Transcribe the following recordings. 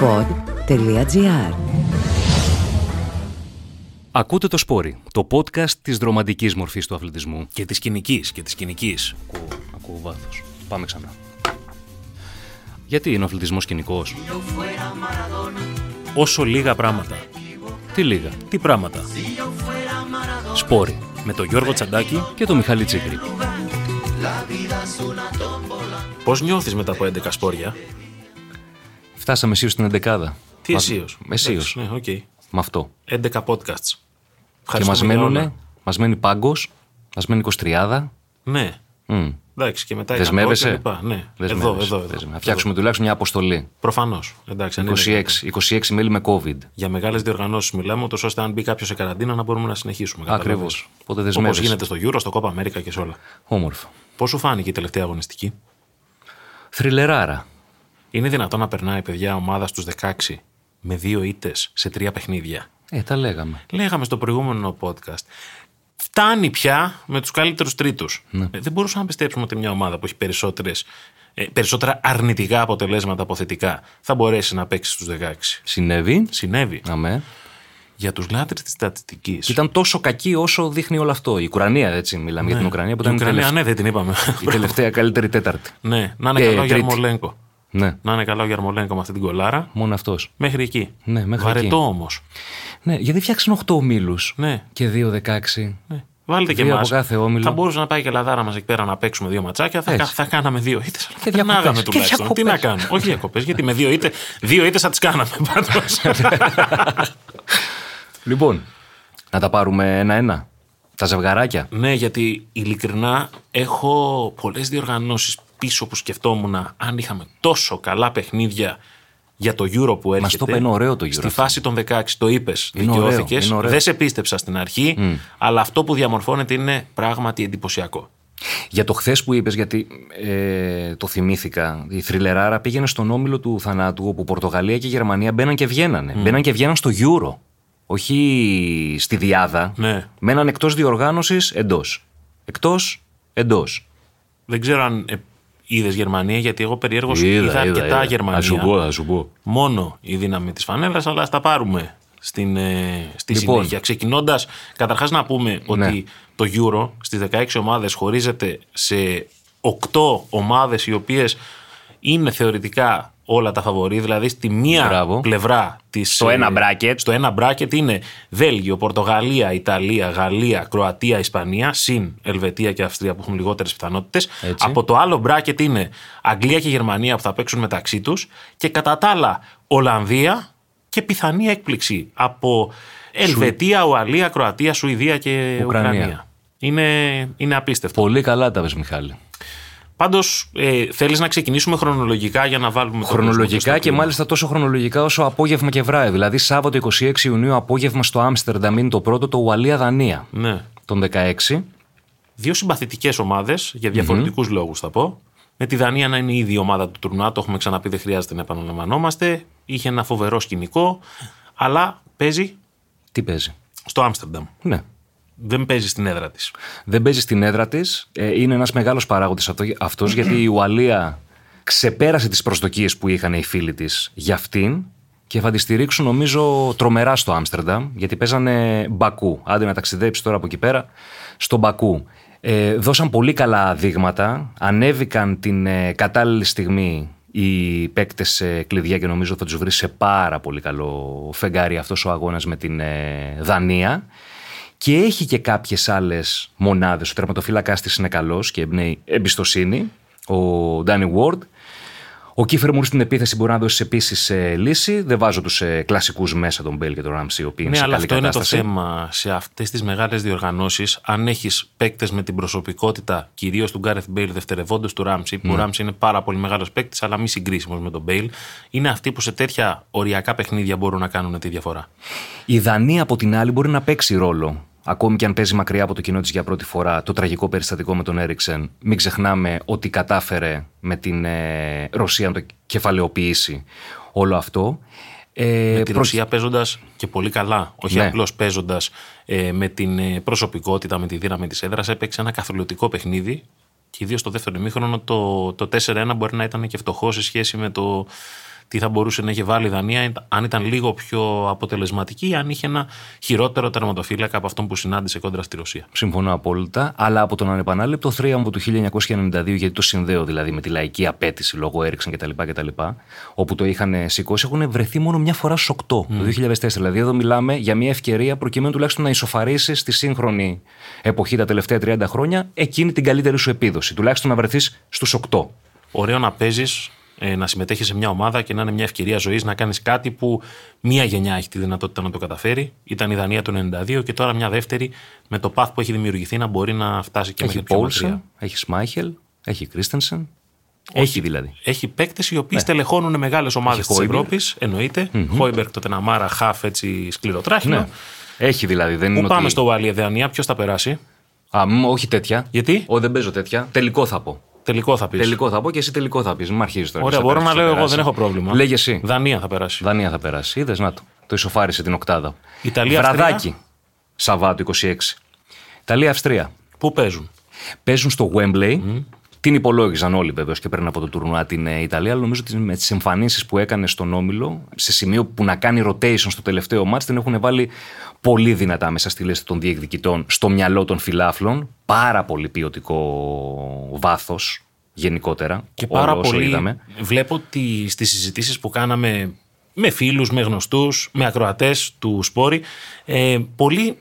pod.gr Ακούτε το Σπόρι, το podcast της δρομαντικής μορφής του αθλητισμού. Και της κοινική και της κοινική. Ακούω, ακούω βάθος. Πάμε ξανά. Γιατί είναι ο αθλητισμός κοινικός; Όσο λίγα πράγματα. Τι λίγα; Τι πράγματα. Σπόρι. Με τον Γιώργο Τσαντάκη. Και το Μιχάλη Τσίγκρη. Πώς νιώθεις μετά από 11 σπόρια; Φτάσαμε αισίως στην εντεκάδα. Τι Μας- αισίως. Αισίως. Ναι, οκ. Με αυτό. 11 podcasts. Και Ευχαριστούμε μας, για μένουνε, όλα. μας μένει πάγκος, μας μένει 23. Ναι. Μμ. Εντάξει, και μετά Δεσμεύεσαι; 100 και λοιπά. Ναι, Δεσμεύεσαι, εδώ, εδώ. εδώ. δεσμεύεσαι. Να φτιάξουμε τουλάχιστον μια αποστολή. Προφανώς. Εντάξει, αν είναι 26, 26 μέλη με COVID. Για μεγάλες διοργανώσεις μιλάμε, ούτως ώστε αν μπει κάποιος σε καραντίνα να μπορούμε να συνεχίσουμε. Ακριβώς. Οπότε Όπως δεσμεύεσαι. γίνεται στο Euro, στο Copa America και σε όλα. Όμορφα. Πώς σου φάνηκε η τελευταία αγωνιστική; Θριλεράρα. Είναι δυνατόν να περνάει παιδιά ομάδα στους 16 με δύο ήττες σε τρία παιχνίδια; Ε, τα λέγαμε. Λέγαμε στο προηγούμενο podcast. Φτάνει πια με τους καλύτερους τρίτους. Ναι. δεν μπορούσαμε να πιστέψουμε ότι μια ομάδα που έχει περισσότερες, ε, περισσότερα αρνητικά αποτελέσματα από θετικά θα μπορέσει να παίξει στους 16. Συνέβη. Συνέβη. Αμέ. Για τους λάτρες της στατιστικής. Και ήταν τόσο κακή όσο δείχνει όλο αυτό. Η Ουκρανία, έτσι μιλάμε για την Ουκρανία που Ναι. Η ήταν η, Ουκρανία, τελευταία, ναι, δεν την είπαμε. η τελευταία καλύτερη τέταρτη. ναι, να είναι Ε, καλό ο τρίτη. Γιαρμολέγκο. Ναι, Να είναι καλό ο Γιαρμολέγκο με αυτή την κολάρα. μόνο αυτός. Μέχρι εκεί. Ναι, μέχρι Βαρετό εκεί. όμως. Ναι, γιατί φτιάξαν 8 ομίλους Ναι. και 2-16. Ναι. Βάλτε και Δύο εμάς. από κάθε όμιλο. Θα μπορούσε να πάει και η Λαδάρα μας εκεί πέρα να παίξουμε δύο ματσάκια. Θα, Έτσι. κα- θα κάναμε δύο ήττες. Και Θα περνάγαμε διακοπές. Και τουλάχιστον. Τι να διακοπές. κάνουμε. Όχι διακοπές, γιατί με δύο ήττε δύο ήττες θα τις κάναμε πάντως. Λοιπόν, να τα πάρουμε ένα-ένα. Τα ζευγαράκια. ναι, γιατί ειλικρινά έχω πολλές διοργανώσεις πίσω που σκεφτόμουν αν είχαμε τόσο καλά παιχνίδια για το Euro που έρχεται. το είπε, είναι ωραίο το Euro Στη αυτό. φάση των 16 το είπες, Είναι ωραίο, δικαιώθηκες. είναι ωραίο. Δεν σε πίστεψα στην αρχή, αλλά αυτό που διαμορφώνεται είναι πράγματι εντυπωσιακό. Για το χθες που είπες, γιατί ε, το θυμήθηκα, η θριλεράρα πήγαινε στον όμιλο του θανάτου, όπου Πορτογαλία και Γερμανία μπαίναν και βγαίνανε. Μπαίναν και βγαίναν στο Euro. Όχι στη διάδα. Ναι. Μέναν εκτός διοργάνωσης εντός. Εκτός εντός. Δεν ξέρω αν ε, είδες Γερμανία, γιατί εγώ περιέργως είδα, αρκετά Γερμανία. Α σου πω, ας σου πω. Μόνο η δύναμη της φανέλα, αλλά ας τα πάρουμε στην, ε, στη Λοιπόν. συνέχεια. Ξεκινώντας, καταρχάς να πούμε ότι Ναι. το Euro στις 16 ομάδες χωρίζεται σε 8 ομάδες οι οποίες είναι θεωρητικά όλα τα φαβορή, δηλαδή στη μία Μπράβο. πλευρά της... Στο ένα ε, bracket. Στο ένα bracket είναι Βέλγιο, Πορτογαλία, Ιταλία, Γαλλία, Κροατία, Ισπανία, συν Ελβετία και Αυστρία που έχουν λιγότερες πιθανότητες. Έτσι. Από το άλλο bracket είναι Αγγλία και Γερμανία που θα παίξουν μεταξύ τους και κατά τα άλλα Ολλανδία και πιθανή έκπληξη από Ελβετία, Ουαλία, Κροατία, Σουηδία και Ουκρανία. Ουκρανία. Είναι, είναι απίστευτο. Πολύ καλά τα πες, Μιχάλη. Πάντως, ε, θέλεις να ξεκινήσουμε χρονολογικά για να βάλουμε. τον κόσμο Χρονολογικά στο και κλίμα. μάλιστα τόσο χρονολογικά όσο απόγευμα και βράδυ. Δηλαδή, Σάββατο 26 Ιουνίου απόγευμα στο Άμστερνταμ είναι το πρώτο, το Ουαλία-Δανία. Ναι. Τον 16. Δύο συμπαθητικές ομάδες, για διαφορετικούς λόγους θα πω. Με τη Δανία να είναι ήδη η ομάδα του τουρνά, το έχουμε ξαναπεί, δεν χρειάζεται να επαναλαμβανόμαστε. Είχε ένα φοβερό σκηνικό, αλλά παίζει Τι παίζει; στο Άμστερνταμ. Ναι. Δεν παίζει στην έδρα της. Δεν παίζει στην έδρα της. Είναι ένας μεγάλος παράγοντας αυτός, γιατί η Ουαλία ξεπέρασε τις προσδοκίες που είχαν οι φίλοι της για αυτήν και θα τη στηρίξουν νομίζω τρομερά στο Άμστερνταμ, γιατί παίζανε Μπακού. Άντε να ταξιδέψει τώρα από εκεί πέρα στο Μπακού. Ε, δώσαν πολύ καλά δείγματα. Ανέβηκαν την ε, κατάλληλη στιγμή οι παίκτες κλειδιά και νομίζω θα τους βρει σε πάρα πολύ καλό φεγγάρι αυτός ο αγώνας με την ε, Δανία. Και έχει και κάποιες άλλες μονάδες. Ο τερματοφύλακα της είναι καλός και εμπνέει εμπιστοσύνη. Ο Ντάνι Γουόρντ. Ο Κίφερ Μουρ στην επίθεση μπορεί να δώσει επίσης λύση. Δεν βάζω τους ε, κλασικούς μέσα, τον Μπέιλ και τον Ράμσεϊ, οι οποίοι είναι Ναι, σε αλλά καλή αυτό είναι το κατάσταση. θέμα σε αυτές τις μεγάλες διοργανώσεις. Αν έχεις παίκτες με την προσωπικότητα κυρίως του Γκάρεθ Μπέιλ, δευτερευόντως του Ράμσεϊ, που ο Ράμσεϊ είναι πάρα πολύ μεγάλος παίκτης, αλλά μη συγκρίσιμος με τον Μπέιλ, είναι αυτοί που σε τέτοια οριακά παιχνίδια μπορούν να κάνουν τη διαφορά. Η Δανία από την άλλη μπορεί να παίξει ρόλο. Ακόμη και αν παίζει μακριά από το κοινό της για πρώτη φορά το τραγικό περιστατικό με τον Έρικσεν, μην ξεχνάμε ότι κατάφερε με την ε, Ρωσία να το κεφαλαιοποιήσει όλο αυτό. Ε, με τη προ- Ρωσία παίζοντας και πολύ καλά. Όχι Ναι. απλώς παίζοντας ε, με την ε, προσωπικότητα, με τη δύναμη της έδρας, έπαιξε ένα καθολωτικό παιχνίδι. Και ιδίως στο δεύτερο ημίχρονο το, το 4-1 μπορεί να ήταν και φτωχό σε σχέση με το τι θα μπορούσε να είχε βάλει η Δανία αν ήταν λίγο πιο αποτελεσματική, αν είχε ένα χειρότερο τερματοφύλακα από αυτόν που συνάντησε κόντρα στη Ρωσία. Συμφωνώ απόλυτα. Αλλά από τον ανεπανάληπτο θρίαμβο του 1992, γιατί το συνδέω δηλαδή με τη λαϊκή απέτηση λόγω έριξαν κτλ. κτλ όπου το είχαν σηκώσει, έχουν βρεθεί μόνο μια φορά στου 8 το 2004. Δηλαδή, εδώ μιλάμε για μια ευκαιρία προκειμένου τουλάχιστον να ισοφαρίσεις στη σύγχρονη εποχή τα τελευταία 30 χρόνια εκείνη την καλύτερη σου επίδοση. Τουλάχιστον να βρεθείς στους 8. Ωραίο να παίζεις ε, να συμμετέχεις σε μια ομάδα και να είναι μια ευκαιρία ζωής να κάνεις κάτι που μία γενιά έχει τη δυνατότητα να το καταφέρει. Ήταν η Δανία του 92 και τώρα μια δεύτερη με το πάθ που έχει δημιουργηθεί να μπορεί να φτάσει και έχει μέχρι πιο Έχει Σμάιχελ, έχει Κρίστενσεν. Έχει δηλαδή. Έχει παίκτες οι οποίοι ναι. στελεχώνουν μεγάλες ομάδες της Ευρώπης. Εννοείται. Mm-hmm. Χόιμπερκ, το Τεναμάρα, Χαφ, έτσι σκληροτράχυνο. Ναι. Έχει δηλαδή. Δεν Πού είναι πάμε ότι... στο Βαλία Δανία, ποιος θα περάσει; Α, όχι τέτοια. Γιατί; Όχι, δεν παίζω τέτοια. Τελικό θα πω. Τελικό θα πεις. Τελικό θα πω και εσύ τελικό θα πεις. Μην αρχίζεις τώρα. Ωραία, μπορώ να λέω εγώ, δεν έχω πρόβλημα. Λέγε εσύ. Δανία θα περάσει. Δανία θα περάσει. Είδες να το. Το ισοφάρισε την οκτάδα. Ιταλία, Βραδάκι. Σαββάτου 26. Ιταλία-Αυστρία. Πού παίζουν; Παίζουν στο Wembley. Mm. Την υπολόγιζαν όλοι βεβαίως και πριν από το τουρνουά την ε, Ιταλία, αλλά νομίζω ότι με τις εμφανίσεις που έκανε στον Όμιλο, σε σημείο που να κάνει rotation στο τελευταίο μάτς, την έχουν βάλει πολύ δυνατά μέσα στη λίστα των διεκδικητών στο μυαλό των φιλάφλων. Πάρα πολύ ποιοτικό βάθος γενικότερα. Και πάρα πολύ. Είδαμε. Βλέπω ότι στις συζητήσεις που κάναμε με φίλους, με γνωστούς, με ακροατές του Σπόρη, ε, πολλοί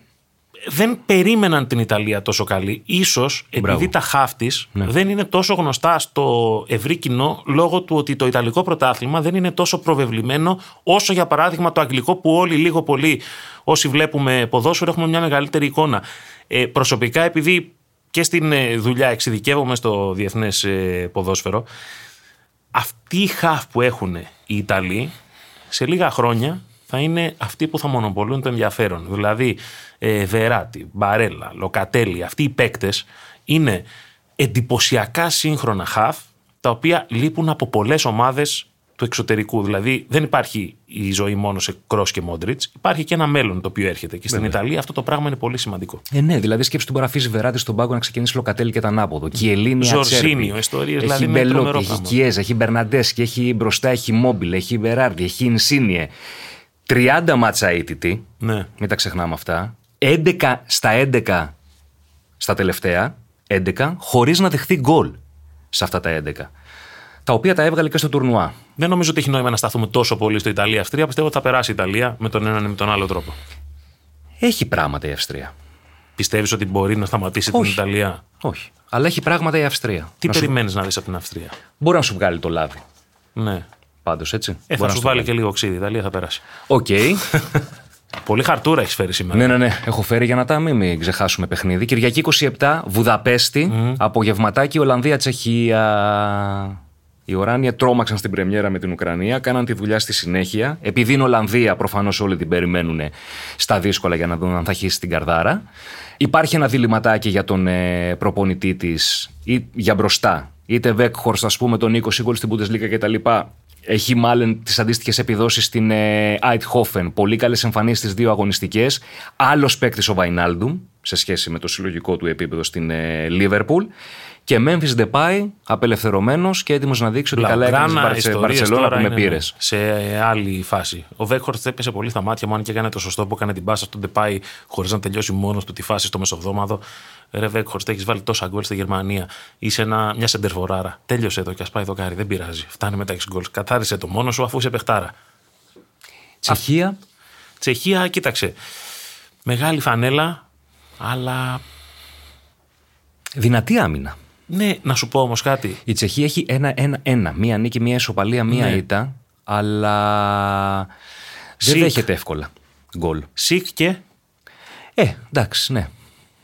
δεν περίμεναν την Ιταλία τόσο καλή. Ίσως επειδή τα χάφτης ναι. δεν είναι τόσο γνωστά στο ευρύ κοινό λόγω του ότι το Ιταλικό πρωτάθλημα δεν είναι τόσο προβεβλημένο όσο για παράδειγμα το Αγγλικό που όλοι λίγο πολύ όσοι βλέπουμε ποδόσφαιρο έχουμε μια μεγαλύτερη εικόνα. Ε, προσωπικά επειδή και στην ε, δουλειά εξειδικεύομαι στο διεθνές ε, ποδόσφαιρο αυτοί οι χαφ που έχουν οι Ιταλοί σε λίγα χρόνια θα είναι αυτοί που θα μονοπολούν το ενδιαφέρον. Δηλαδή, ε, Βεράτη, Μπαρέλα, Λοκατέλη, αυτοί οι παίκτες είναι εντυπωσιακά σύγχρονα χαφ, τα οποία λείπουν από πολλές ομάδες του εξωτερικού. Δηλαδή, δεν υπάρχει η ζωή μόνο σε Κρό και Μόντριτ. Υπάρχει και ένα μέλλον το οποίο έρχεται. Και στην Βέβαια. Ιταλία αυτό το πράγμα είναι πολύ σημαντικό. Ε, ναι, δηλαδή σκέψη του μπορεί να αφήσει Βεράτη στον πάγκο να ξεκινήσει Λοκατέλη και τα ανάποδο. Και η Ελλήνη Ζορζίνιο, ιστορίες δηλαδή. Έχει Μπελότη, έχει Κιέζα, έχει Μπερναντέσκι, έχει μπροστά, έχει Μόμπιλ, έχει Βεράρντι, έχει Ινσίνιε. 30 μάτσα αίτητη. Ναι. Μην τα ξεχνάμε αυτά. 11 στα 11 στα τελευταία 11 χωρίς να δεχθεί γκολ σε αυτά τα 11. Τα οποία τα έβγαλε και στο τουρνουά. Δεν νομίζω ότι έχει νόημα να σταθούμε τόσο πολύ στο Ιταλία-Αυστρία. Πιστεύω ότι θα περάσει η Ιταλία με τον έναν ή με τον άλλο τρόπο. Έχει πράγματα η Αυστρία. Πιστεύεις ότι μπορεί να σταματήσει Όχι. την Ιταλία; Όχι. Αλλά έχει πράγματα η Αυστρία. Τι περιμένεις να δεις από την Αυστρία; Μπορεί να σου βγάλει το λάδι. Ναι. Πάντως έτσι. Ε, θα σου βάλει και λίγο ξύδι. Η Ιταλία θα περάσει. OK. Okay. Πολύ χαρτούρα έχεις φέρει σήμερα. Ναι, ναι, ναι. Έχω φέρει για να τα μην, μην ξεχάσουμε παιχνίδι. Κυριακή 27, Βουδαπέστη, mm. απογευματάκι, Ολλανδία-Τσεχία. Οι Οράνιε τρόμαξαν στην Πρεμιέρα με την Ουκρανία, κάναν τη δουλειά στη συνέχεια. Επειδή είναι Ολλανδία, προφανώς όλοι την περιμένουν στα δύσκολα για να δουν αν θα χύσει την καρδάρα. Υπάρχει ένα διληματάκι για τον ε, προπονητή της ή για μπροστά. Είτε Βέκχορστ, ας πούμε, τον 20 γκολ στην Bundesliga κτλ. Έχει μάλλον τις αντίστοιχες επιδόσεις στην Αιτχόφεν. Ε, Πολύ καλές εμφανίσεις στις δύο αγωνιστικές. Άλλος παίκτης ο Βαϊνάλντουμ σε σχέση με το συλλογικό του επίπεδο στην Λίβερπουλ. Και Memphis Depay απελευθερωμένος και έτοιμος να δείξει ότι καλά έκανε στην Μπαρσελόνα που με πήρες. Σε άλλη φάση. Ο Βέκχορτ έπεσε πολύ στα μάτια μου, αν και έκανε το σωστό που έκανε την πάσα στον Depay χωρίς να τελειώσει μόνος του τη φάση στο μεσοβδόμαδο. Ρε Βέκχορτ, έχεις βάλει τόσα γκολ στη Γερμανία. Είσαι ένα, μια σεντερφοράρα. Τέλειωσε εδώ και ας πάει δοκάρι. Δεν πειράζει. Φτάνει με τα 6 γκολ. Καθάρισε το μόνος σου αφού είσαι παιχτάρα. Τσεχία. Α, Τσεχία, κοίταξε. Μεγάλη φανέλα, αλλά. Δυνατή άμυνα. Ναι, να σου πω όμως κάτι. Η Τσεχία έχει ένα-ένα-ένα. Μία νίκη, μία ισοπαλία, μία ναι. ήττα. Αλλά. Δεν δέχεται εύκολα γκολ. Σικ και; Ε, εντάξει, ναι.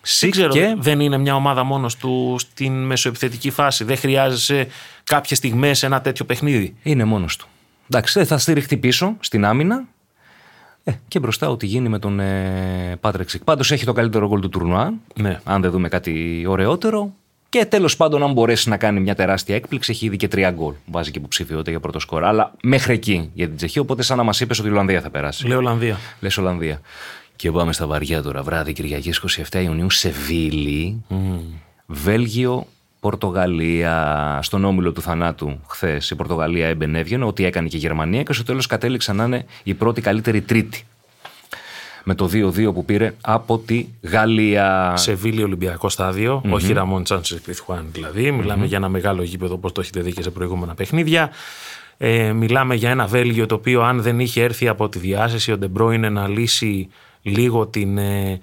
Σικ ξέρω, και... δεν είναι μια ομάδα μόνος του στην μεσοεπιθετική φάση. Δεν χρειάζεσαι κάποιες στιγμές ένα τέτοιο παιχνίδι. Είναι μόνος του. Εντάξει, θα στηριχτεί πίσω στην άμυνα. Ε, και μπροστά ό,τι γίνει με τον ε, Πάτρικ Σικ. Πάντως έχει το καλύτερο γκολ του τουρνουά. Ναι. Αν δεν δούμε κάτι ωραιότερο. Και τέλος πάντων, αν μπορέσει να κάνει μια τεράστια έκπληξη, έχει ήδη και τρία γκολ. Βάζει και υποψηφιότητα για πρώτο σκορ. Αλλά μέχρι εκεί για την Τσεχία. Οπότε, σαν να μας είπες ότι η Ολλανδία θα περάσει. Λέω Ολλανδία. Λες Ολλανδία. Και πάμε στα βαριά τώρα. Βράδυ Κυριακή 27 Ιουνίου σε Βίλη. Mm. Βέλγιο Πορτογαλία. Στον όμιλο του θανάτου χθες η Πορτογαλία έμπαινε, ό,τι έκανε και η Γερμανία και στο τέλος κατέληξαν να είναι η πρώτη καλύτερη τρίτη. Με το 2-2 που πήρε από τη Γαλλία. Σεβίλλη Ολυμπιακό στάδιο, mm-hmm. όχι Ραμόν Σάντσεθ Πιθχουάν δηλαδή. Μιλάμε για ένα μεγάλο γήπεδο όπως το έχετε δει και σε προηγούμενα παιχνίδια. Ε, μιλάμε για ένα Βέλγιο το οποίο αν δεν είχε έρθει από τη διάσειση ο Ντε Μπρόιν να λύσει λίγο την ε,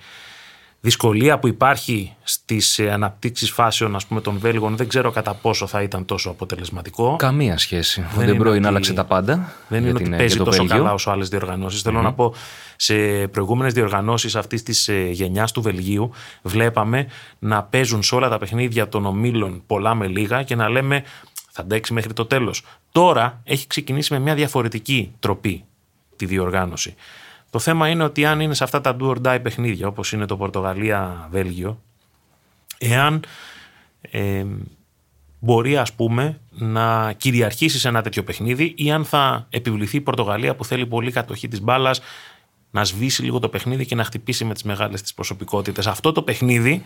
δυσκολία που υπάρχει στις ε, αναπτύξεις φάσεων ας πούμε, των Βέλγων δεν ξέρω κατά πόσο θα ήταν τόσο αποτελεσματικό. Καμία σχέση. ο Ντε Μπρόιν άλλαξε τα πάντα. Δεν είναι ότι παίζει τόσο Βέλγιο. καλά όσο άλλες διοργανώσεις. Θέλω να πω σε προηγούμενες διοργανώσεις αυτής της ε, γενιάς του Βελγίου βλέπαμε να παίζουν σε όλα τα παιχνίδια των ομίλων πολλά με λίγα και να λέμε θα αντέξει μέχρι το τέλος. Τώρα έχει ξεκινήσει με μια διαφορετική τροπή τη διοργάνωση. Το θέμα είναι ότι αν είναι σε αυτά τα do or die παιχνίδια, όπως είναι το Πορτογαλία-Βέλγιο, εάν ε, μπορεί ας πούμε να κυριαρχήσει σε ένα τέτοιο παιχνίδι ή αν θα επιβληθεί η Πορτογαλία που θέλει πολύ κατοχή της μπάλας να σβήσει λίγο το παιχνίδι και να χτυπήσει με τις μεγάλες της προσωπικότητες. Αυτό το παιχνίδι,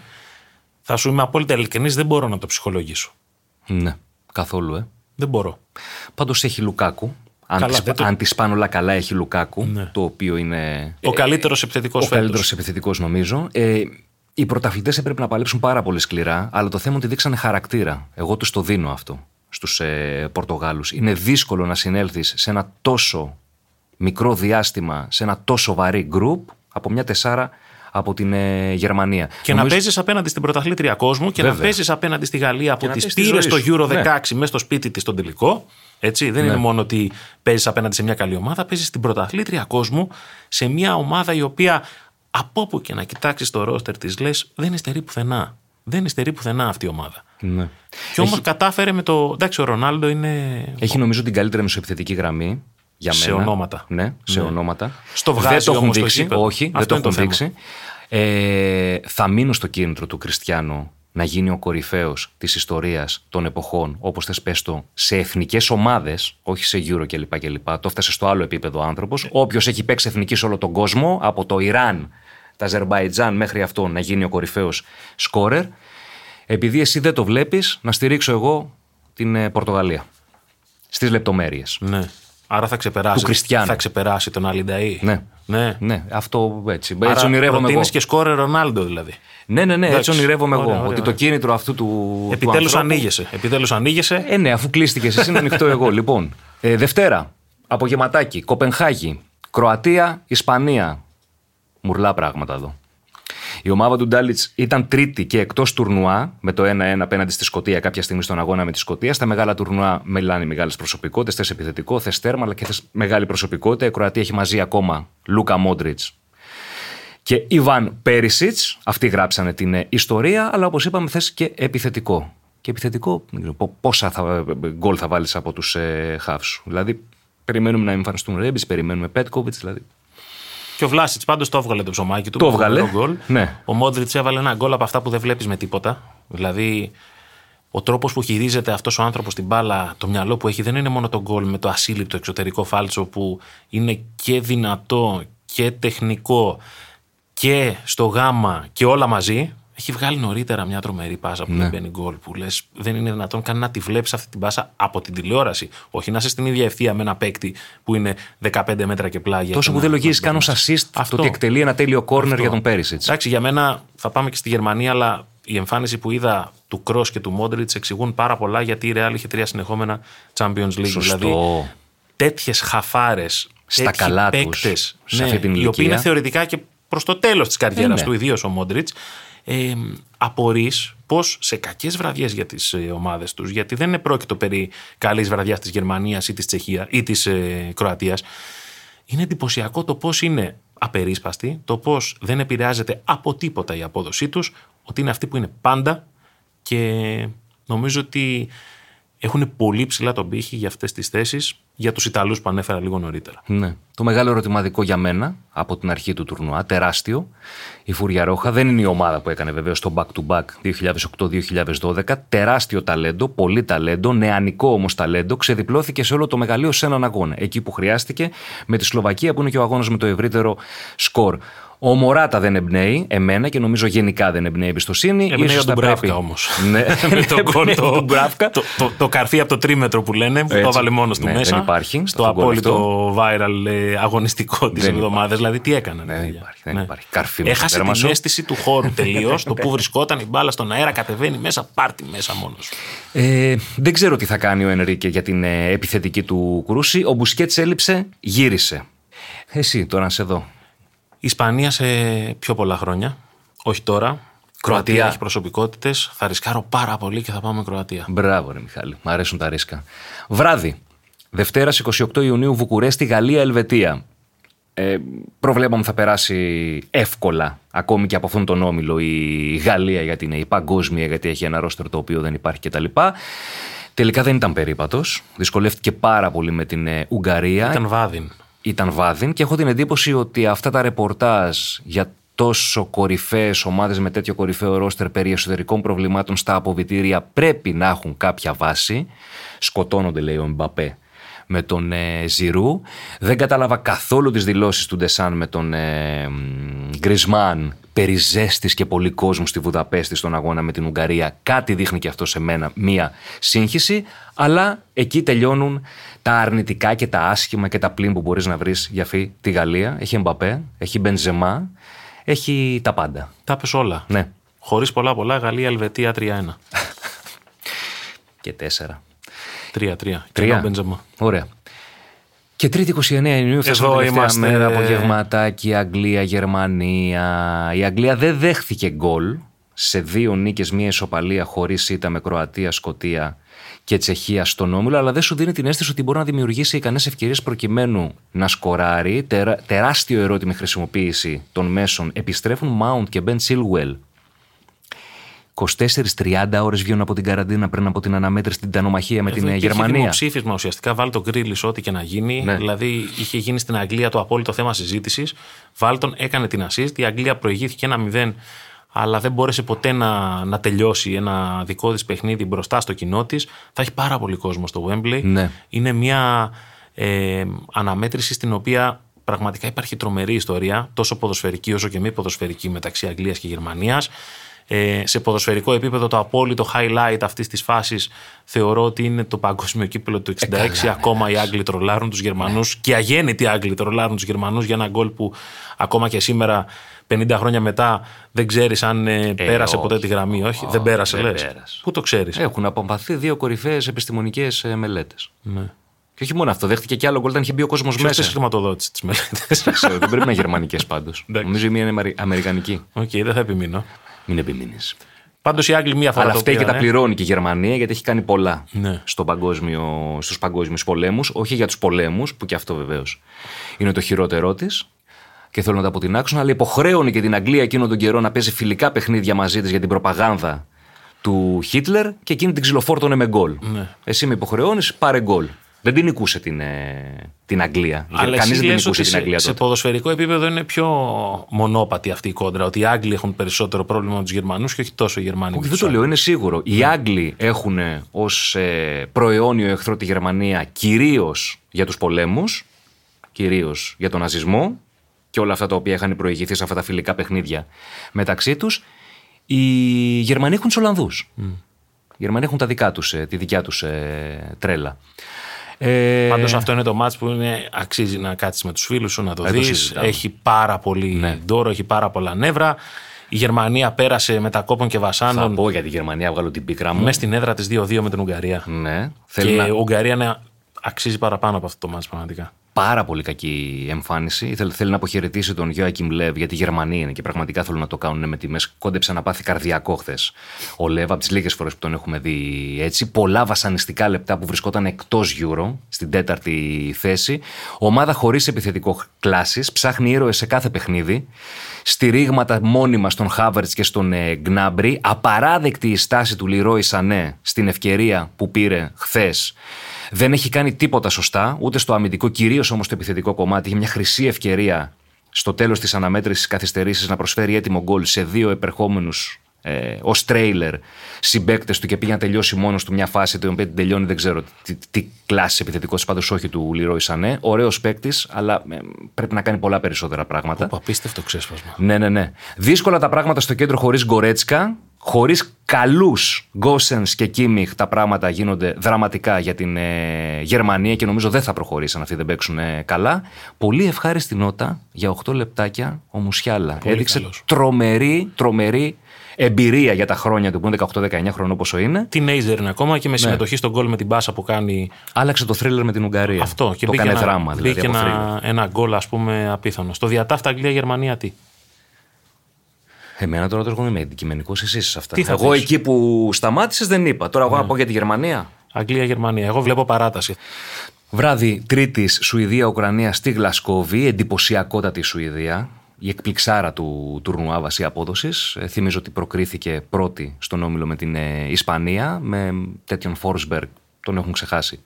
θα σου είμαι απόλυτα ειλικρινής, δεν μπορώ να το ψυχολογήσω. Ναι, καθόλου, ε. Δεν μπορώ. Πάντως έχει Λουκάκου, αν, καλά, τις, το... αν τις πάνε όλα καλά έχει Λουκάκου, ναι. το οποίο είναι... Ο καλύτερος επιθετικός Ο καλύτερος επιθετικός νομίζω. Ε, οι πρωταθλητές έπρεπε να παλέψουν πάρα πολύ σκληρά, αλλά το θέμα είναι ότι δείξανε χαρακτήρα. Εγώ τους το δίνω αυτό στους ε, Πορτογάλους. Είναι δύσκολο να συνέλθεις σε ένα τόσο μικρό διάστημα, σε ένα τόσο βαρύ γκρουπ από μια τεσσάρα από την ε, Γερμανία. Και Νομίζω... να παίζεις απέναντι στην πρωταθλήτρια κόσμου και Βέβαια. να παίζεις απέναντι στη Γαλλία που τη πήρε στο Euro 16 ναι. μέσα στο σπίτι της στον τελικό. Έτσι, δεν ναι. είναι μόνο ότι παίζεις απέναντι σε μια καλή ομάδα, παίζεις στην πρωταθλήτρια κόσμου σε μια ομάδα η οποία από όπου και να κοιτάξεις το ρόστερ της, λες δεν υστερεί πουθενά. Δεν υστερεί πουθενά αυτή η ομάδα. Ναι. Και όμως Έχει... κατάφερε με το. Εντάξει, ο Ρονάλντο είναι. Έχει νομίζω την καλύτερη μεσοεπιθετική γραμμή. Για μένα. Σε ονόματα. Ναι, σε ναι. ονόματα. Στο βγάζει δεν το έχουν δείξει. όχι, δεν το έχουν δείξει. Ε, θα μείνω στο κίνητρο του Κριστιανού να γίνει ο κορυφαίος της ιστορίας των εποχών, όπως θες πες το, σε εθνικές ομάδες, όχι σε Euro κλπ. κλπ. Το έφτασε στο άλλο επίπεδο ο άνθρωπος. Όποιος έχει παίξει εθνική σε όλο τον κόσμο, από το Ιράν, τα Αζερβαϊτζάν μέχρι αυτό, να γίνει ο κορυφαίος σκόρερ. Επειδή εσύ δεν το βλέπεις, να στηρίξω εγώ την ε, Πορτογαλία. Στις λεπτομέρειες. Ναι. Άρα θα ξεπεράσει, θα ξεπεράσει τον Αλινταή. Ναι. ναι. ναι. Αυτό έτσι. Άρα έτσι ονειρεύομαι εγώ. και σκόρε Ρονάλντο δηλαδή. Ναι, ναι, ναι. Έτσι ονειρεύομαι εγώ. Ωραία, ότι το κίνητρο αυτού του. Επιτέλους ανοίγεσαι. Επιτέλους ανοίγεσαι. Ε, ναι, αφού κλείστηκες εσύ, είναι ανοιχτό εγώ. Λοιπόν, ε, Δευτέρα. Απογευματάκι. Κοπενχάγη. Κροατία, Ισπανία. Μουρλά πράγματα εδώ. Η ομάδα του Ντάλιτς ήταν τρίτη και εκτός τουρνουά με το 1-1 απέναντι στη Σκωτία κάποια στιγμή στον αγώνα με τη Σκωτία. Στα μεγάλα τουρνουά μιλάνε μεγάλες προσωπικότητες. Θες επιθετικό, θες τέρμα, αλλά και θες μεγάλη προσωπικότητα. Η Κροατία έχει μαζί ακόμα Λούκα Μόντριτς και Ιβάν Πέρισιτ. Αυτοί γράψανε την ε, ιστορία, αλλά όπως είπαμε, θες και επιθετικό. Και επιθετικό, πόσα θα, γκολ θα βάλεις από τους ε, χάφου. Δηλαδή, περιμένουμε να εμφανιστούν Ρέμπις, περιμένουμε Πέτκοβιτς. Δηλαδή, και ο Βλάσιτς πάντως το έβγαλε το ψωμάκι του. Το έβγαλε. Γκολ. Ναι. Ο Μόντριτ έβαλε ένα γκολ από αυτά που δεν βλέπεις με τίποτα. Δηλαδή, ο τρόπος που χειρίζεται αυτός ο άνθρωπος την μπάλα, το μυαλό που έχει, δεν είναι μόνο το γκολ με το ασύλληπτο εξωτερικό φάλτσο που είναι και δυνατό και τεχνικό και στο γάμα και όλα μαζί. Έχει βγάλει νωρίτερα μια τρομερή πάσα που ναι. δεν μπαίνει γκολ. Που λες, δεν είναι δυνατόν καν να τη βλέπεις αυτή την πάσα από την τηλεόραση. Όχι να είσαι στην ίδια ευθεία με ένα παίκτη που είναι 15 μέτρα και πλάγια. Τόσο που δεν λογίζεις καν ως assist αυτό. το ότι εκτελεί ένα τέλειο κόρνερ για τον Πέρισιτ. Εντάξει, για μένα θα πάμε και στη Γερμανία, αλλά η εμφάνιση που είδα του Κρό και του Μόντριτ εξηγούν πάρα πολλά γιατί η Real είχε τρία συνεχόμενα Champions League. Σωστό. Δηλαδή τέτοιες χαφάρες. Στα καλά τους. Ναι, οι οποίοι είναι θεωρητικά και προς το τέλος της καριέρας ε, ναι. του, ιδίως ο Μόντριτ, ε, απορείς πω σε κακές βραδιές για τις ε, ομάδες τους, γιατί δεν είναι πρόκειτο περί καλής βραδιάς της Γερμανίας ή της Τσεχία ή της ε, Κροατίας. Είναι εντυπωσιακό το πώς είναι απερίσπαστοι, το πώς δεν επηρεάζεται από τίποτα η απόδοσή τους, ότι είναι αυτοί που είναι πάντα και νομίζω ότι έχουν πολύ ψηλά τον πύχη για αυτές τις θέσεις για τους Ιταλούς που ανέφερα λίγο νωρίτερα. Ναι. Το μεγάλο ερωτηματικό για μένα από την αρχή του τουρνουά, τεράστιο. Η Φούρια Ρόχα δεν είναι η ομάδα που έκανε βεβαίως το back-to-back 2008-2012. Τεράστιο ταλέντο, πολύ ταλέντο, νεανικό όμως ταλέντο. Ξεδιπλώθηκε σε όλο το μεγαλείο σε έναν αγώνα. Εκεί που χρειάστηκε, με τη Σλοβακία που είναι και ο αγώνας με το ευρύτερο σκορ. Ο Μωράτα δεν εμπνέει εμένα και νομίζω γενικά δεν εμπνέει εμπιστοσύνη. Εμπνέει Ίσως ο θα Ντουμπράφκα πρέπει- όμως. Ναι, με τον γκολ εμπνέει το, ο Ντουμπράφκα. το, το, το καρφί από το τρίμετρο που λένε, που το Έτσι. έβαλε μόνος του Ναι, μέσα. δεν υπάρχει Στο αυτό το γκολ απόλυτο viral ε, αγωνιστικό της Δεν εβδομάδας. Δηλαδή, τι έκανε. Δεν παιδιά; υπάρχει, δεν υπάρχει. Καρφί με το Έχασε τέρμα την σου. αίσθηση του χώρου τελείως. το που βρισκόταν η μπάλα στον αέρα, κατεβαίνει μέσα, πάρτι μέσα μόνος σου. Ε, δεν ξέρω τι θα κάνει ο Ενρίκε για την ε, επιθετική του κρούση. Ο Μπουσκέτς έλειψε, γύρισε. Εσύ τώρα να σε δω. Ισπανία σε πιο πολλά χρόνια. Όχι τώρα. Κροατία Κροατία. έχει προσωπικότητες. Θα ρισκάρω πάρα πολύ και θα πάμε Κροατία. Μπράβο, ρε Μιχάλη. Μ' αρέσουν τα ρίσκα. Βράδυ. Δευτέρας 28 Ιουνίου, Βουκουρέστη, Γαλλία, Ελβετία. Ε, προβλέπαμε θα περάσει εύκολα ακόμη και από αυτόν τον όμιλο η Γαλλία γιατί είναι η παγκόσμια, γιατί έχει ένα ρόστερ το οποίο δεν υπάρχει κτλ. Τελικά δεν ήταν περίπατος. Δυσκολεύτηκε πάρα πολύ με την ε, Ουγγαρία. Ήταν βάδιν. Ήταν βάδιν και έχω την εντύπωση ότι αυτά τα ρεπορτάζ για τόσο κορυφαίες ομάδες με τέτοιο κορυφαίο ρόστερ περί εσωτερικών προβλημάτων στα αποβιτήρια πρέπει να έχουν κάποια βάση. Σκοτώνονται, λέει ο Μπαπέ με τον ε, Ζηρού. Δεν κατάλαβα καθόλου τις δηλώσεις του Ντεσάν με τον ε, Γκρισμάν περί ζέστης και πολύ κόσμου στη Βουδαπέστη στον αγώνα με την Ουγγαρία. Κάτι δείχνει και αυτό σε μένα μία σύγχυση, αλλά εκεί τελειώνουν τα αρνητικά και τα άσχημα και τα πλήν που μπορείς να βρεις για αυτή τη Γαλλία. Έχει Μπαπέ έχει Μπενζεμά, έχει τα πάντα. Τα πες όλα. Ναι. Χωρίς πολλά πολλά Γαλλία-Ελβετία 3-1. και 4. Τρία, τρία. Τρία. Μπεντζεμά. Ωραία. Και τρίτη 29 Ιουνίου θα είμαστε... μέρα από γευματάκι Αγγλία, Γερμανία. Η Αγγλία δεν δέχθηκε γκολ σε δύο νίκες, μία ισοπαλία χωρίς ήττα με Κροατία, Σκοτία και Τσεχία στον όμιλο, αλλά δεν σου δίνει την αίσθηση ότι μπορεί να δημιουργήσει ικανές ευκαιρίες προκειμένου να σκοράρει. Τερα... Τεράστιο ερώτημα χρησιμοποίηση των μέσων. Επιστρέφουν Mount και Ben Chilwell 24-30 ώρες βγαίνουν από την καραντίνα πριν από την αναμέτρηση στην τανομαχία με την Εδώ ε, υπήρχε Γερμανία. δημοψήφισμα ουσιαστικά. Βάλει τον Γκρίλι ό,τι και να γίνει. Ναι. Δηλαδή είχε γίνει στην Αγγλία το απόλυτο θέμα συζήτησης. Βάλτον έκανε την assist. Η Αγγλία προηγήθηκε ένα 0, αλλά δεν μπόρεσε ποτέ να, να τελειώσει ένα δικό της παιχνίδι μπροστά στο κοινό της. Θα έχει πάρα πολύ κόσμο στο Wembley. Ναι. Είναι μια ε, αναμέτρηση στην οποία πραγματικά υπάρχει τρομερή ιστορία, τόσο ποδοσφαιρική όσο και μη ποδοσφαιρική μεταξύ Αγγλίας και Γερμανίας. Ε, σε ποδοσφαιρικό επίπεδο το απόλυτο highlight αυτής της φάσης θεωρώ ότι είναι το παγκόσμιο κύπελο του 66 ακόμα οι Άγγλοι τρολάρουν τους Γερμανούς και οι αγέννητοι Άγγλοι τρολάρουν τους Γερμανούς για ένα γκολ που ακόμα και σήμερα 50 χρόνια μετά δεν ξέρεις αν ε, πέρασε ποτέ όχι. τη γραμμή όχι; Δεν πέρασε δεν λες πέρασε. Πού το ξέρεις; Έχουν αποφανθεί δύο κορυφαίες επιστημονικές μελέτες. ναι. Και όχι μόνο αυτό, δέχτηκε και άλλο γκολ όταν είχε μπει ο κόσμος Ποιος μέσα. τις χρηματοδότησε τις μελέτες Δεν ξέρω, δεν πρέπει να είναι γερμανικές πάντως. Εντάξει. Νομίζω η μία είναι αμερι- αμερικανική. Οκ, δεν θα επιμείνω. Μην επιμείνεις. Πάντως οι Άγγλοι μία φορά Αλλά το φταίει και τα πήραν, ε. πληρώνει και η Γερμανία γιατί έχει κάνει πολλά Ναι. στο παγκόσμιο, στους παγκόσμιους πολέμους. Όχι για τους πολέμους, που και αυτό βεβαίως είναι το χειρότερό της. Και θέλω να τα αποτινάξουν, αλλά υποχρέωνε και την Αγγλία εκείνον τον καιρό να παίζει φιλικά παιχνίδια μαζί της για την προπαγάνδα του Χίτλερ και εκείνη την ξυλοφόρτωνε με γκολ. Ναι. Εσύ με υποχρεώνεις, πάρε γκολ. Δεν την νικούσε την, ε, την Αγγλία. Αλλά Κανείς εσύ δεν την λες νικούσε ότι την Αγγλία σε, σε τότε. ποδοσφαιρικό επίπεδο είναι πιο μονόπατη αυτή η κόντρα. Ότι οι Άγγλοι έχουν περισσότερο πρόβλημα με τους Γερμανούς και όχι τόσο οι Γερμανοί. Όχι, με δεν τους το λέω, Άγγλους. είναι σίγουρο. Οι Άγγλοι έχουν ως προαιώνιο εχθρό τη Γερμανία κυρίως για τους πολέμους, κυρίως για τον ναζισμό και όλα αυτά τα οποία είχαν προηγηθεί σε αυτά τα φιλικά παιχνίδια μεταξύ τους. Οι Γερμανοί έχουν τους Ολλανδούς. Οι Γερμανοί έχουν τα δικά τους, ε, τη δικιά τους τρέλα. Ε, Πάντως αυτό είναι το μάτς που είναι, αξίζει να κάτσεις με τους φίλους σου να το Δεν το δεις. συζητάμε. Έχει πάρα πολύ Ναι. ντόρο, έχει πάρα πολλά νεύρα. Η Γερμανία πέρασε με τα κόπων και θα βασάνων πω για τη Γερμανία, βγάλω την πίκρα μου. μέσα στην έδρα της 2-2 με την Ουγγαρία. Ναι, θέλει Και να... η Ουγγαρία ναι, αξίζει παραπάνω από αυτό το μάτς πραγματικά. Πάρα πολύ κακή εμφάνιση. Θέλει, θέλει να αποχαιρετήσει τον Γιώακιμ Λεύ γιατί Γερμανοί είναι και πραγματικά θέλουν να το κάνουν με τιμές. Κόντεψε να πάθει καρδιακό χθες. Ο Λεύ από τις λίγες φορές που τον έχουμε δει έτσι. Πολλά βασανιστικά λεπτά που βρισκόταν εκτός Euro στην τέταρτη θέση. Ομάδα χωρίς επιθετικό κλάσης. Ψάχνει ήρωες σε κάθε παιχνίδι. Στηρίγματα μόνιμα στον Χάβερτ και στον ε, Γκνάμπρι. Απαράδεκτη η στάση του Λιρόι Σανέ στην ευκαιρία που πήρε χθες δεν έχει κάνει τίποτα σωστά, ούτε στο αμυντικό, κυρίως όμως στο επιθετικό κομμάτι. Είχε μια χρυσή ευκαιρία στο τέλος της αναμέτρησης καθυστερήσεις να προσφέρει έτοιμο γκολ σε δύο επερχόμενους ε, ως τρέιλερ συμπαίκτες του και πήγε να τελειώσει μόνος του μια φάση την οποία την τελειώνει, δεν ξέρω τι, τι κλάση επιθετικός, πάντως όχι του Λιρόι Σανέ. Ωραίος παίκτης, αλλά ε, πρέπει να κάνει πολλά περισσότερα πράγματα. Οπα, απίστευτο ξέσπασμα. Ναι, ναι, ναι. Δύσκολα τα πράγματα στο κέντρο χωρίς Γκορέτσκα. Χωρίς καλούς Γκόσεν και Κίμιχ τα πράγματα γίνονται δραματικά για την ε, Γερμανία και νομίζω δεν θα προχωρήσουν αυτοί δεν παίξουν ε, καλά. Πολύ ευχάριστη νότα για 8 λεπτάκια ο Μουσιάλα. Πολύ Έδειξε καλός. τρομερή, τρομερή εμπειρία για τα χρόνια του που είναι 18-19 χρονών όπω είναι. Teenager είναι ακόμα Ναι. και με συμμετοχή στον γκολ με την μπάσα που κάνει Άλλαξε το θρίλερ με την Ουγγαρία. αυτό. Και το μπήκε έκανε ένα, δράμα δηλαδή. μπήκε από thriller. ένα, ένα γκολ, ας πούμε, απίθανο. Στο διατάφτα Αγγλία-Γερμανία τι; Εμένα τώρα το εγώ είμαι αντικειμενικό, εσύ είσαι σε αυτά. Τι θα εγώ πεις; εκεί που σταμάτησες δεν είπα. Τώρα εγώ να πω για τη Γερμανία. Αγγλία-Γερμανία. Εγώ βλέπω παράταση. Βράδυ Τρίτης Σουηδία-Ουκρανία στη Γλασκόβη. Εντυπωσιακότατη η Σουηδία. Η εκπληξάρα του τουρνουά βασί απόδοσης. Θυμίζω ότι προκρίθηκε πρώτη στον όμιλο με την ε, Ισπανία. Με τέτοιον Φόρσμπεργκ, τον έχουν ξεχάσει.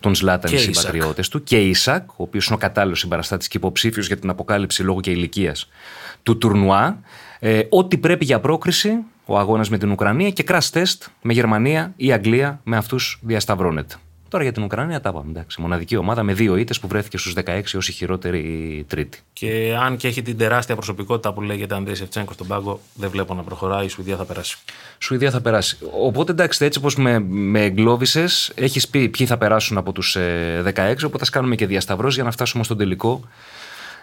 Τον Ζλάταν οι Και Ισακ. συμπατριώτες του. Και Ισακ, ο οποίος είναι ο κατάλληλος συμπαραστάτης και υποψήφιος για την αποκάλυψη λόγω και ηλικίας του τουρνουά. Ε, ό,τι πρέπει για πρόκριση, ο αγώνας με την Ουκρανία και crash test με Γερμανία ή Αγγλία με αυτούς διασταυρώνεται. Τώρα για την Ουκρανία τα πάμε. Εντάξει. Μοναδική ομάδα με δύο ήττες που βρέθηκε στους 16 ως η χειρότερη τρίτη. Και αν και έχει την τεράστια προσωπικότητα που λέγεται Ανδρέη Σεφτσέγκο στον πάγκο, δεν βλέπω να προχωράει. Η Σουηδία θα περάσει. Σουηδία θα περάσει. Οπότε εντάξει, έτσι όπως με, με εγκλώβησες, έχεις πει ποιοι θα περάσουν από τους 16. Οπότε θα κάνουμε και διασταυρώσεις για να φτάσουμε στον τελικό.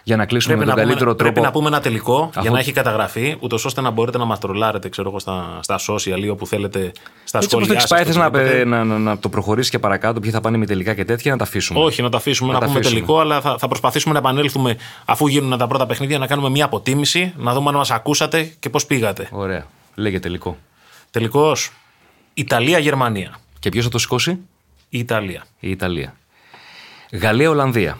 Για να κλείσουμε Πρέπει με να, τον πούμε, καλύτερο πρέπει τρόπο. να πούμε ένα τελικό για Αφού- να έχει καταγραφεί, ούτως ώστε να μπορείτε να μας τρολάρετε ξέρω εγώ, στα, στα social ή όπου θέλετε στα Έτσι όπω σχόλια. το έχεις σας, πάει, στο θες να, οτιδήποτε. να, να, να το προχωρήσεις και παρακάτω, ποιοι θα πάνε με τελικά και τέτοια, να τα αφήσουμε. Όχι, να το αφήσουμε να, τα πούμε αφήσουμε. τελικό, αλλά θα, θα προσπαθήσουμε να επανέλθουμε αφού γίνουν τα πρώτα παιχνίδια, να κάνουμε μια αποτίμηση, να δούμε αν μας ακούσατε και πώς πήγατε. Ωραία. Λέγε τελικό. Τελικώ, Ιταλία-Γερμανία. Και ποιος θα το σηκώσει, Η Ιταλία. η Ιταλία. Γαλλία-Ολλανδία.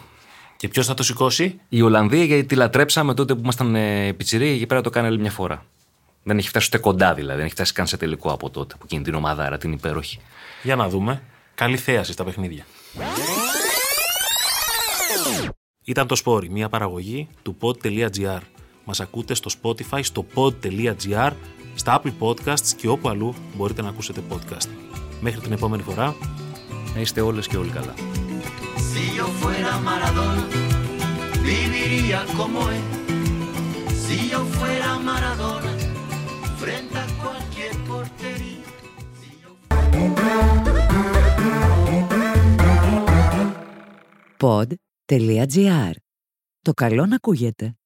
Και ποιος θα το σηκώσει, Η Ολλανδία γιατί τη λατρέψαμε τότε που ήμασταν ε, πιτσιροί και πέρα το κάνει άλλη μια φορά. Δεν έχει φτάσει ούτε κοντά δηλαδή, δεν έχει φτάσει καν σε τελικό από τότε που εκείνη την ομαδάρα, την υπέροχη. Για να δούμε. Καλή θέαση στα παιχνίδια. Ήταν το Σπόρι, μια παραγωγή του pod.gr. Μας ακούτε στο Spotify, στο pod.gr, στα Apple Podcasts και όπου αλλού μπορείτε να ακούσετε podcast. Μέχρι την επόμενη φορά, Να είστε όλες και όλοι καλά. Si yo fuera Maradona, viviría como él. Si yo fuera Maradona, frente a cualquier portería. Si yo pod.gr. Το καλό να ακούγεται.